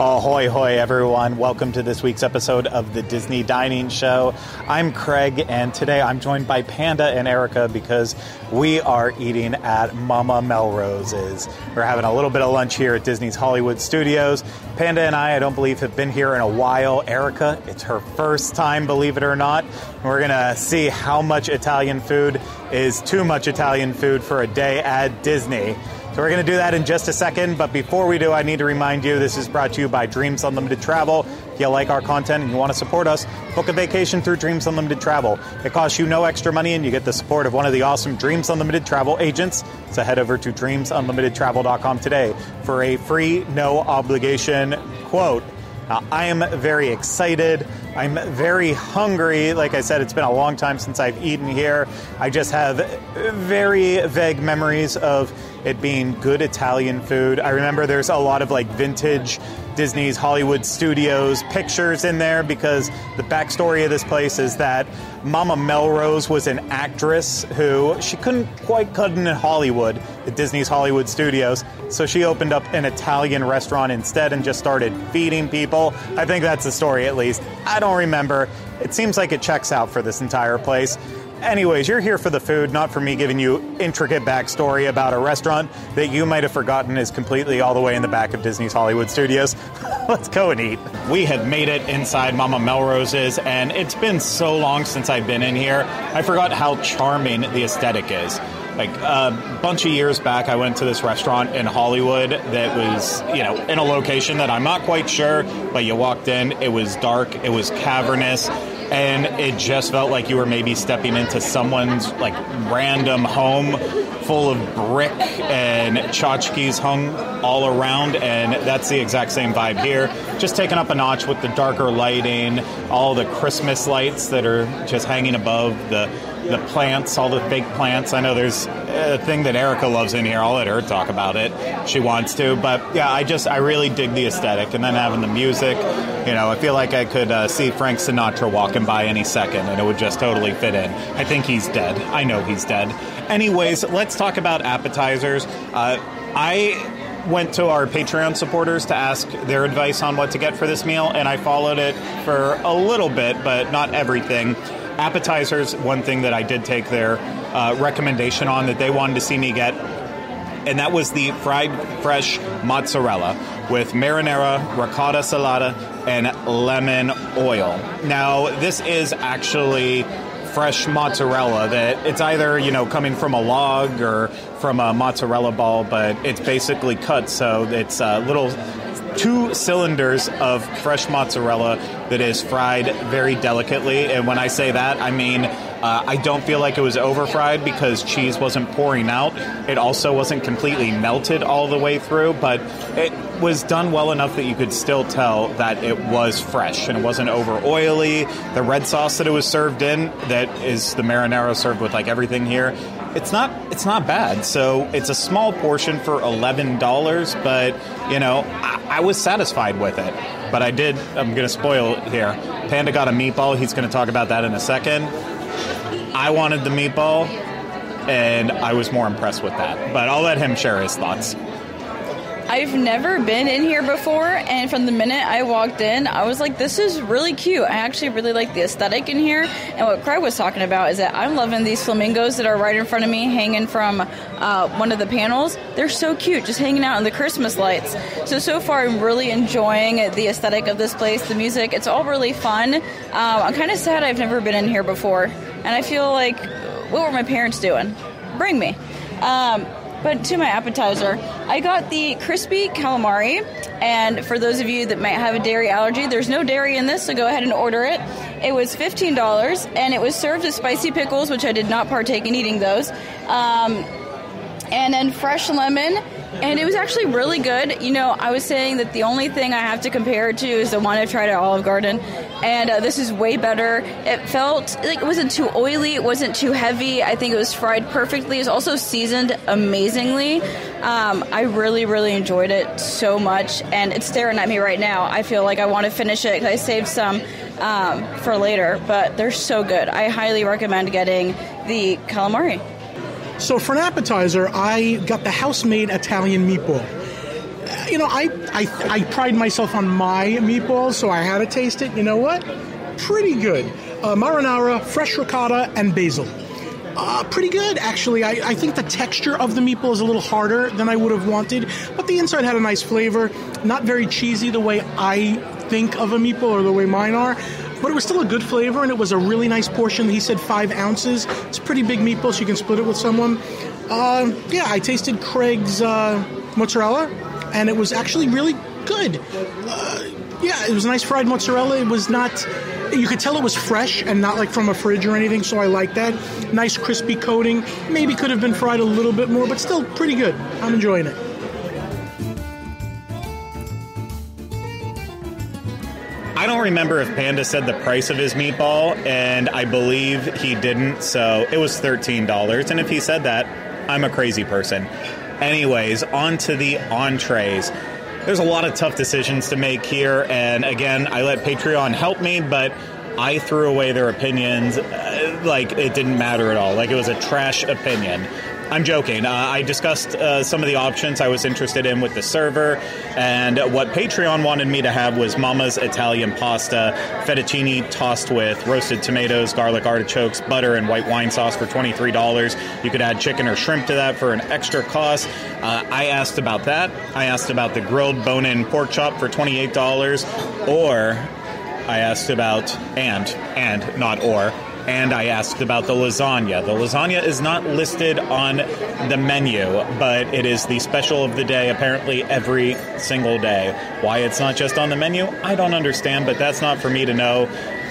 Ahoy, hoy, everyone. Welcome to this week's episode of the Disney Dining Show. I'm Craig, and today I'm joined by Panda and Erica because we are eating at Mama Melrose's. We're having a little bit of lunch here at Disney's Hollywood Studios. Panda and I, I don't believe, have been here in a while. Erica, it's her first time, believe it or not. We're going to see how much Italian food is too much Italian food for a day at Disney. So we're going to do that in just a second. But before we do, I need to remind you this is brought to you by Dreams Unlimited Travel. If you like our content and you want to support us, book a vacation through Dreams Unlimited Travel. It costs you no extra money and you get the support of one of the awesome Dreams Unlimited Travel agents. So head over to dreamsunlimitedtravel.com today for a free, no obligation quote. Now, I am very excited. I'm very hungry. Like I said, it's been a long time since I've eaten here. I just have very vague memories of it being good Italian food. I remember there's a lot of like vintage Disney's Hollywood Studios pictures in there because the backstory of this place is that Mama Melrose was an actress who she couldn't quite cut in Hollywood at Disney's Hollywood Studios, so she opened up an Italian restaurant instead and just started feeding people. I think that's the story at least. I don't remember. It seems like it checks out for this entire place. Anyways, you're here for the food, not for me giving you intricate backstory about a restaurant that you might have forgotten is completely all the way in the back of Disney's Hollywood Studios. Let's go and eat. We have made it inside Mama Melrose's, and it's been so long since I've been in here. I forgot how charming the aesthetic is. Like a bunch of years back, I went to this restaurant in Hollywood that was, you know, in a location that I'm not quite sure, but you walked in, it was dark, it was cavernous and it just felt like you were maybe stepping into someone's like random home full of brick and tchotchkes hung all around and that's the exact same vibe here. Just taken up a notch with the darker lighting all the christmas lights that are just hanging above the the plants, all the fake plants. I know there's a thing that Erica loves in here. I'll let her talk about it. She wants to, but yeah, I just I really dig the aesthetic, and then having the music. You know, I feel like I could uh, see Frank Sinatra walking by any second, and it would just totally fit in. I think he's dead. I know he's dead. Anyways, let's talk about appetizers. Uh, I went to our Patreon supporters to ask their advice on what to get for this meal, and I followed it for a little bit, but not everything appetizers, one thing that I did take their uh, recommendation on that they wanted to see me get, and that was the fried fresh mozzarella with marinara, ricotta salata, and lemon oil. Now, this is actually fresh mozzarella that it's either you know coming from a log or from a mozzarella ball but it's basically cut so it's a little two cylinders of fresh mozzarella that is fried very delicately. And when I say that, I mean uh, I don't feel like it was over fried because cheese wasn't pouring out. It also wasn't completely melted all the way through, but it was done well enough that you could still tell that it was fresh and it wasn't over oily. The red sauce that it was served in, that is the marinara served with like everything here, it's not it's not bad. So it's a small portion for eleven dollars, but you know I, was satisfied with it. But I did. I'm going to spoil it here. Panda got a meatball. He's going to talk about that in a second. I wanted the meatball, and I was more impressed with that. But I'll let him share his thoughts. I've never been in here before, and from the minute I walked in, I was like, this is really cute. I actually really like the aesthetic in here. And what Craig was talking about is that I'm loving these flamingos that are right in front of me, hanging from uh, one of the panels. They're so cute, just hanging out in the Christmas lights. So, so far, I'm really enjoying the aesthetic of this place, the music. It's all really fun. Um, I'm kind of sad I've never been in here before, and I feel like, what were my parents doing? Bring me. Um, but to my appetizer, I got the crispy calamari. And for those of you that might have a dairy allergy, there's no dairy in this, so go ahead and order it. It was $15 and it was served with spicy pickles, which I did not partake in eating those. Um, and then fresh lemon and it was actually really good. You know, I was saying that the only thing I have to compare it to is the one I tried at Olive Garden, and uh, this is way better. It felt like it wasn't too oily, it wasn't too heavy. I think it was fried perfectly. It was also seasoned amazingly. Um, I really, really enjoyed it so much, and it's staring at me right now. I feel like I want to finish it because I saved some um, for later, but they're so good. I highly recommend getting the calamari. So for an appetizer, I got the house-made Italian meatball. you know, I, I I pride myself on my meatballs, so I had to taste it. You know what? Pretty good. Uh, marinara, fresh ricotta, and basil. Uh, pretty good, actually. I, I think the texture of the meatball is a little harder than I would have wanted, but the inside had a nice flavor. Not very cheesy the way I think of a meatball or the way mine are, but it was still a good flavor and it was a really nice portion. He said five ounces. It's a pretty big meatball, so you can split it with someone. Uh, yeah, I tasted Craig's uh, mozzarella, and it was actually really good. Uh, yeah, it was nice fried mozzarella. It was not. You could tell it was fresh and not like from a fridge or anything, so I like that. Nice crispy coating. Maybe could have been fried a little bit more, but still pretty good. I'm enjoying it. Don't remember if Panda said the price of his meatball, and I believe he didn't, so it was $13. And if he said that, I'm a crazy person. Anyways, on to the entrees. There's a lot of tough decisions to make here, and again, I let Patreon help me, but I threw away their opinions uh, like it didn't matter at all. Like it was a trash opinion. I'm joking. Uh, I discussed uh, some of the options I was interested in with the server, and what Patreon wanted me to have was Mama's Italian pasta, fettuccine tossed with roasted tomatoes, garlic artichokes, butter, and white wine sauce for $23. You could add chicken or shrimp to that for an extra cost. Uh, I asked about that. I asked about the grilled bone in pork chop for $28, or I asked about, and, and, not or, and I asked about the lasagna. The lasagna is not listed on the menu, but it is the special of the day apparently every single day. Why it's not just on the menu, I don't understand, but that's not for me to know.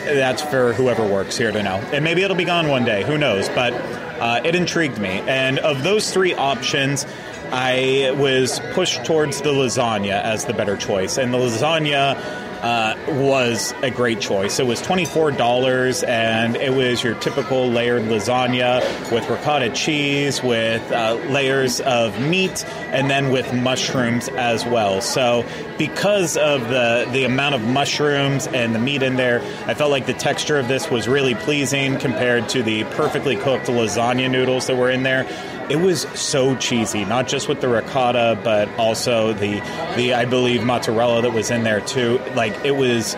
That's for whoever works here to know. And maybe it'll be gone one day, who knows? But uh, it intrigued me. And of those three options, I was pushed towards the lasagna as the better choice. And the lasagna uh, was a great choice. It was $24 and it was your typical layered lasagna with ricotta cheese, with uh, layers of meat, and then with mushrooms as well. So, because of the, the amount of mushrooms and the meat in there, I felt like the texture of this was really pleasing compared to the perfectly cooked lasagna noodles that were in there it was so cheesy, not just with the ricotta, but also the the I believe mozzarella that was in there too. Like it was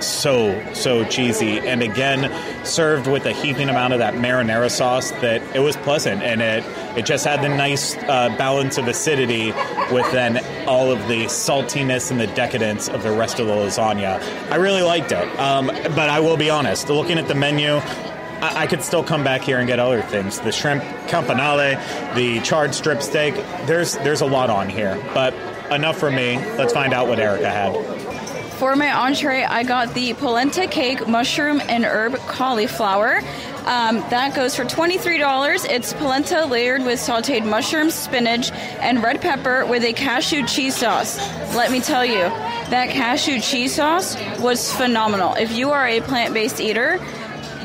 so so cheesy. And again served with a heaping amount of that marinara sauce that it was pleasant and it it just had the nice uh, balance of acidity with then all of the saltiness and the decadence of the rest of the lasagna. I really liked it. Um, but i will be honest looking at the menu I, I could still come back here and get other things. The shrimp campanelle, the charred strip steak. There's there's a lot on here, but enough for me. Let's find out what Erica had. For my entree, I got the polenta cake mushroom and herb cauliflower. Um, that goes for $23. It's polenta layered with sauteed mushrooms, spinach, and red pepper with a cashew cheese sauce. Let me tell you, that cashew cheese sauce was phenomenal. If you are a plant based eater,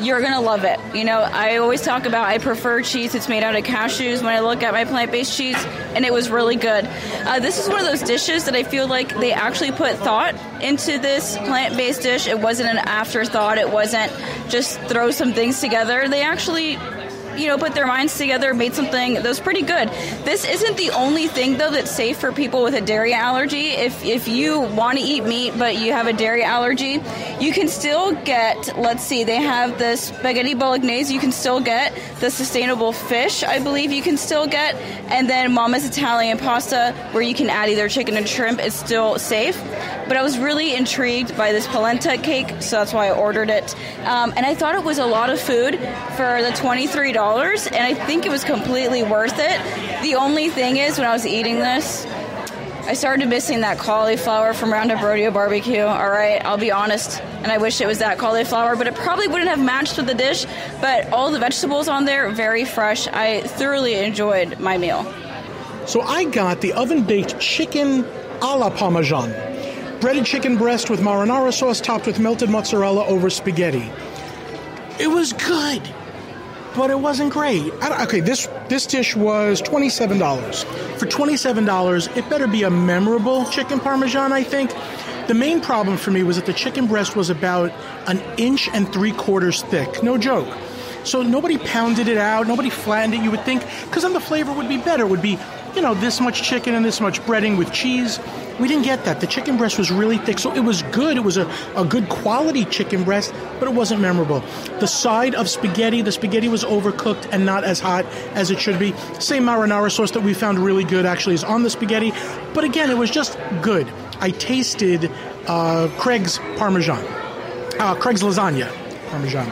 you're gonna love it. You know, I always talk about I prefer cheese that's made out of cashews when I look at my plant-based cheese, and it was really good. Uh, this is one of those dishes that I feel like they actually put thought into this plant-based dish. It wasn't an afterthought. It wasn't just throw some things together. They actually you know, put their minds together, made something that was pretty good. This isn't the only thing though that's safe for people with a dairy allergy. If if you want to eat meat but you have a dairy allergy, you can still get. Let's see, they have the spaghetti bolognese. You can still get the sustainable fish. I believe you can still get, and then Mama's Italian pasta, where you can add either chicken and shrimp. It's still safe. But I was really intrigued by this polenta cake, so that's why I ordered it. Um, and I thought it was a lot of food for the twenty three dollars dollars, and I think it was completely worth it. The only thing is, when I was eating this, I started missing that cauliflower from Roundup Rodeo Barbecue. All right, I'll be honest, and I wish it was that cauliflower, but it probably wouldn't have matched with the dish. But all the vegetables on there, very fresh. I thoroughly enjoyed my meal. So I got the oven baked chicken a la Parmesan. Breaded chicken breast with marinara sauce topped with melted mozzarella over spaghetti. It was good but it wasn't great. okay, this this dish was twenty seven dollars. For twenty seven dollars, it better be a memorable chicken parmesan. I think. The main problem for me was that the chicken breast was about an inch and three quarters thick. No joke. So nobody pounded it out. Nobody flattened it. You would think because then the flavor would be better. It would be you know this much chicken and this much breading with cheese. We didn't get that. The chicken breast was really thick, so it was good. It was a, a good quality chicken breast, but it wasn't memorable. The side of spaghetti, the spaghetti was overcooked and not as hot as it should be. Same marinara sauce that we found really good actually is on the spaghetti, but again, it was just good. I tasted uh, Craig's Parmesan, uh, Craig's lasagna Parmesan.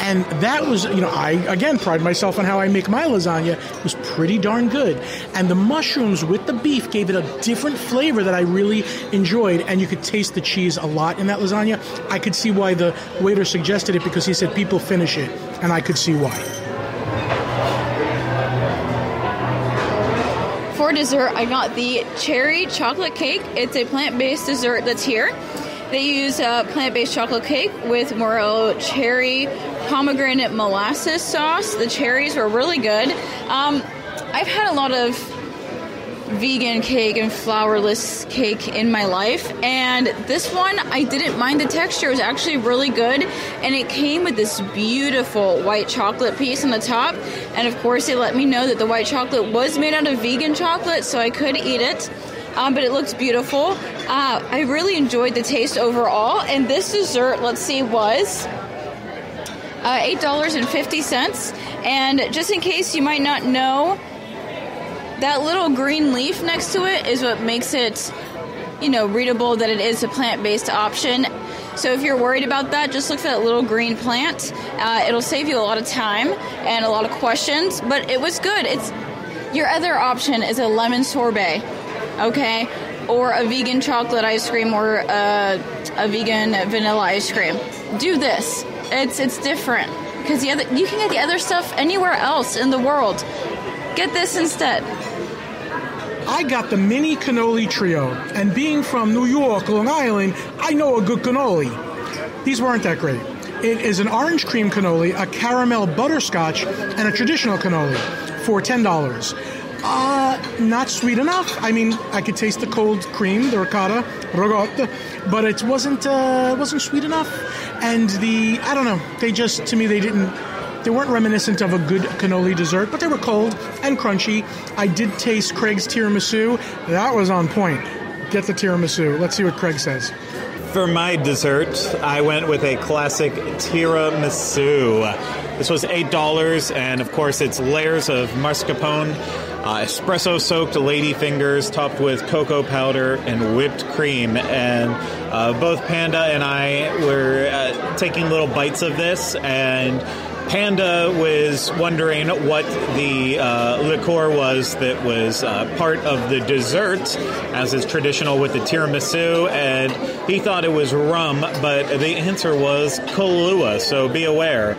And that was, you know, I again pride myself on how I make my lasagna. It was pretty darn good. And the mushrooms with the beef gave it a different flavor that I really enjoyed. And you could taste the cheese a lot in that lasagna. I could see why the waiter suggested it because he said people finish it. And I could see why. For dessert, I got the cherry chocolate cake. It's a plant based dessert that's here. They use a plant based chocolate cake with Morello cherry pomegranate molasses sauce. The cherries were really good. Um, I've had a lot of vegan cake and flourless cake in my life and this one I didn't mind the texture it was actually really good and it came with this beautiful white chocolate piece on the top and of course they let me know that the white chocolate was made out of vegan chocolate so I could eat it um, but it looks beautiful uh, I really enjoyed the taste overall and this dessert let's see was uh, $8.50 and just in case you might not know that little green leaf next to it is what makes it, you know, readable that it is a plant based option. So if you're worried about that, just look for that little green plant. Uh, it'll save you a lot of time and a lot of questions, but it was good. It's your other option is a lemon sorbet, okay, or a vegan chocolate ice cream or a, a vegan vanilla ice cream. Do this. It's it's different because the other you can get the other stuff anywhere else in the world. Get this instead. I got the mini cannoli trio, and being from New York, Long Island, I know a good cannoli. These weren't that great. It is an orange cream cannoli, a caramel butterscotch, and a traditional cannoli for $10. Uh, not sweet enough. I mean, I could taste the cold cream, the ricotta, ricotta, but it wasn't uh, wasn't sweet enough. And the I don't know. They just to me they didn't they weren't reminiscent of a good cannoli dessert, but they were cold and crunchy. I did taste Craig's tiramisu. That was on point. Get the tiramisu. Let's see what Craig says. For my dessert, I went with a classic tiramisu. This was $8, and of course, it's layers of mascarpone, uh, espresso soaked lady fingers topped with cocoa powder and whipped cream. And uh, both Panda and I were uh, taking little bites of this, and Panda was wondering what the uh, liqueur was that was uh, part of the dessert, as is traditional with the tiramisu, and he thought it was rum, but the answer was Kahlua, so be aware.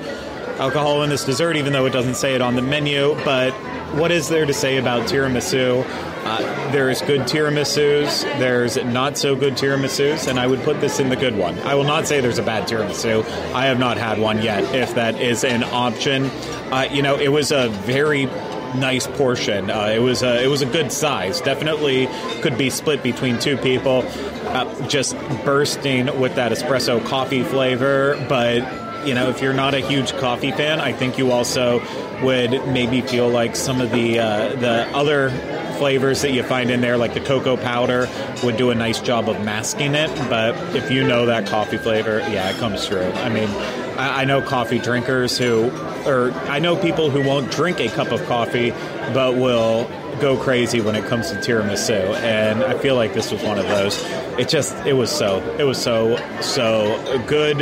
Alcohol in this dessert, even though it doesn't say it on the menu, but what is there to say about tiramisu? Uh, there's good tiramisus, there's not so good tiramisus, and I would put this in the good one. I will not say there's a bad tiramisu. I have not had one yet, if that is an option. Uh, you know, it was a very nice portion. Uh, it was a, it was a good size. Definitely could be split between two people. Uh, just bursting with that espresso coffee flavor, but you know, if you're not a huge coffee fan, I think you also would maybe feel like some of the uh, the other flavors that you find in there, like the cocoa powder, would do a nice job of masking it. But if you know that coffee flavor, yeah, it comes through. I mean, I, I know coffee drinkers who, or I know people who won't drink a cup of coffee, but will go crazy when it comes to tiramisu. And i feel like this was one of those. It just it was so it was so so good.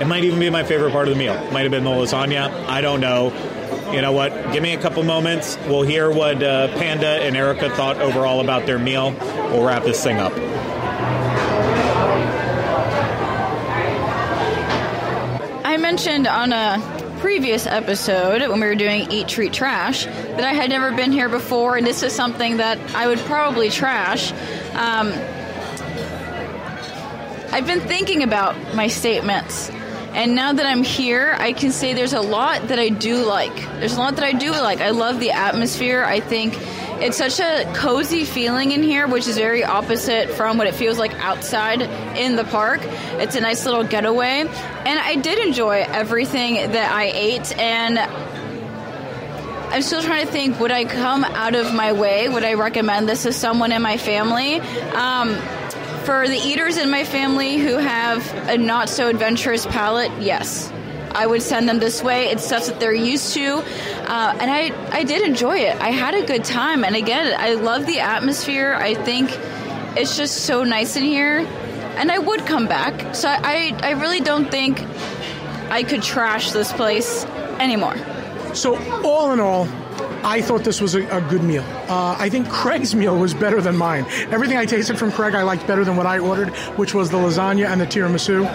It might even be my favorite part of the meal. Might have been the lasagna. I don't know you know what? Give me a couple moments. We'll hear what uh, Panda and Erica thought overall about their meal. We'll wrap this thing up. I mentioned on a previous episode when we were doing Eat Treat Trash that I had never been here before, and this is something that I would probably trash. Um, I've been thinking about my statements and now that I'm here, I can say there's a lot that I do like. There's a lot that I do like. I love the atmosphere. I think it's such a cozy feeling in here, which is very opposite from what it feels like outside in the park. It's a nice little getaway. And I did enjoy everything that I ate. And I'm still trying to think. Would I come out of my way? Would I recommend this to someone in my family? Um, for the eaters in my family who have a not so adventurous palate, yes. I would send them this way. It's stuff that they're used to, uh, and I I did enjoy it. I had a good time, and again, I love the atmosphere. I think it's just so nice in here, and I would come back. So I I really don't think I could trash this place anymore. So, all in all, I thought this was a, a good meal. Uh, I think Craig's meal was better than mine. Everything I tasted from Craig, I liked better than what I ordered, which was the lasagna and the tiramisu.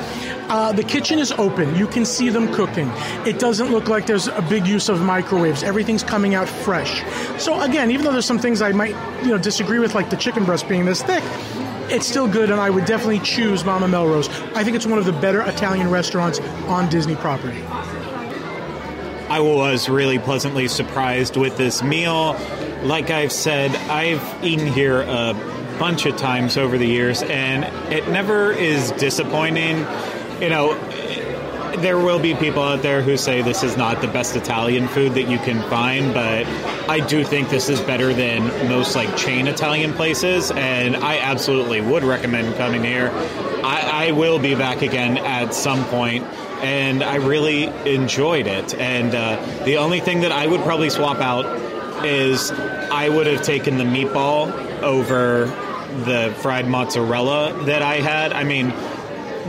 Uh, the kitchen is open. You can see them cooking. It doesn't look like there's a big use of microwaves. Everything's coming out fresh. So again, even though there's some things I might you know disagree with, like the chicken breast being this thick, it's still good, and I would definitely choose Mama Melrose. I think it's one of the better Italian restaurants on Disney property. I was really pleasantly surprised with this meal. Like I've said, I've eaten here a bunch of times over the years, and it never is disappointing. You know, there will be people out there who say this is not the best Italian food that you can find, but I do think this is better than most like chain Italian places, and I absolutely would recommend coming here. I, I will be back again at some point, and I really enjoyed it. And uh, the only thing that I would probably swap out is I would have taken the meatball over the fried mozzarella that I had. I mean,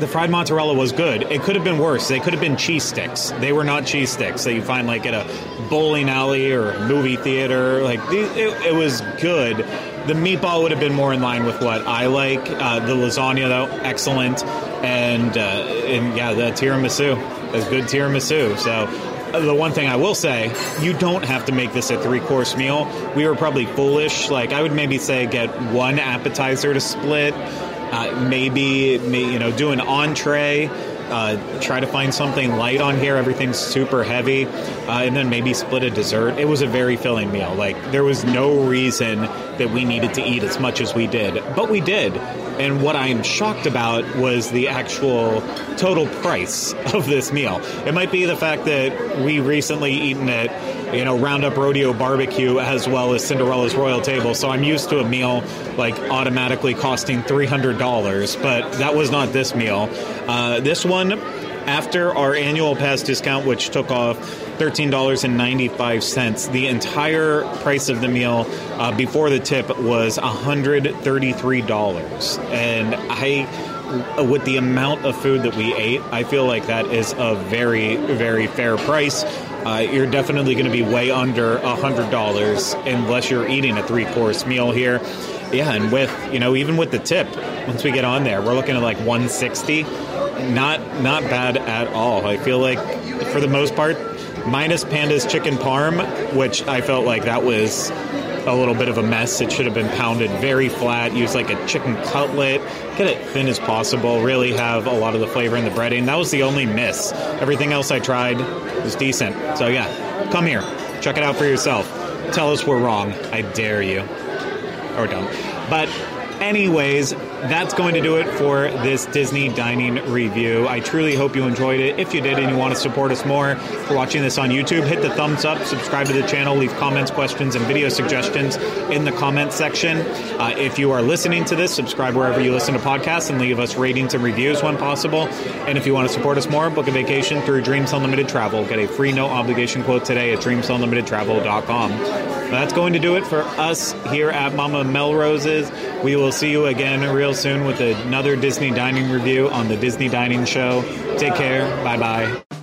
the fried mozzarella was good. It could have been worse. They could have been cheese sticks. They were not cheese sticks that you find like at a bowling alley or a movie theater. Like it, it was good. The meatball would have been more in line with what I like. Uh, the lasagna, though, excellent, and uh, and yeah, the tiramisu is good tiramisu. So uh, the one thing I will say, you don't have to make this a three course meal. We were probably foolish. Like I would maybe say get one appetizer to split uh, maybe, may, you know, do an entree. Uh, try to find something light on here. Everything's super heavy, uh, and then maybe split a dessert. It was a very filling meal. Like there was no reason that we needed to eat as much as we did, but we did. And what I'm shocked about was the actual total price of this meal. It might be the fact that we recently eaten at, you know, Roundup Rodeo Barbecue as well as Cinderella's Royal Table. So I'm used to a meal like automatically costing $300, but that was not this meal. Uh, this one, after our annual pass discount, which took off $13.95, the entire price of the meal uh, before the tip was $133. And I, with the amount of food that we ate, I feel like that is a very, very fair price. Uh, you're definitely going to be way under $100 unless you're eating a three course meal here. Yeah, and with, you know, even with the tip, once we get on there, we're looking at like 160 not not bad at all. I feel like for the most part, minus Panda's chicken parm, which I felt like that was a little bit of a mess. It should have been pounded very flat. Use like a chicken cutlet, get it thin as possible. Really have a lot of the flavor in the breading. That was the only miss. Everything else I tried was decent. So yeah, come here, check it out for yourself. Tell us we're wrong. I dare you, or don't. But anyways, that's going to do it for this Disney dining review. I truly hope you enjoyed it. If you did and you want to support us more for watching this on YouTube, hit the thumbs up, subscribe to the channel, leave comments, questions, and video suggestions in the comment section. Uh, if you are listening to this, subscribe wherever you listen to podcasts and leave us ratings and reviews when possible. And if you want to support us more, book a vacation through Dreams Unlimited Travel. Get a free no obligation quote today at dreamsunlimitedtravel.com. That's going to do it for us here at Mama Melrose's. We will see you again real soon with another Disney dining review on the Disney Dining Show. Take care. Bye bye.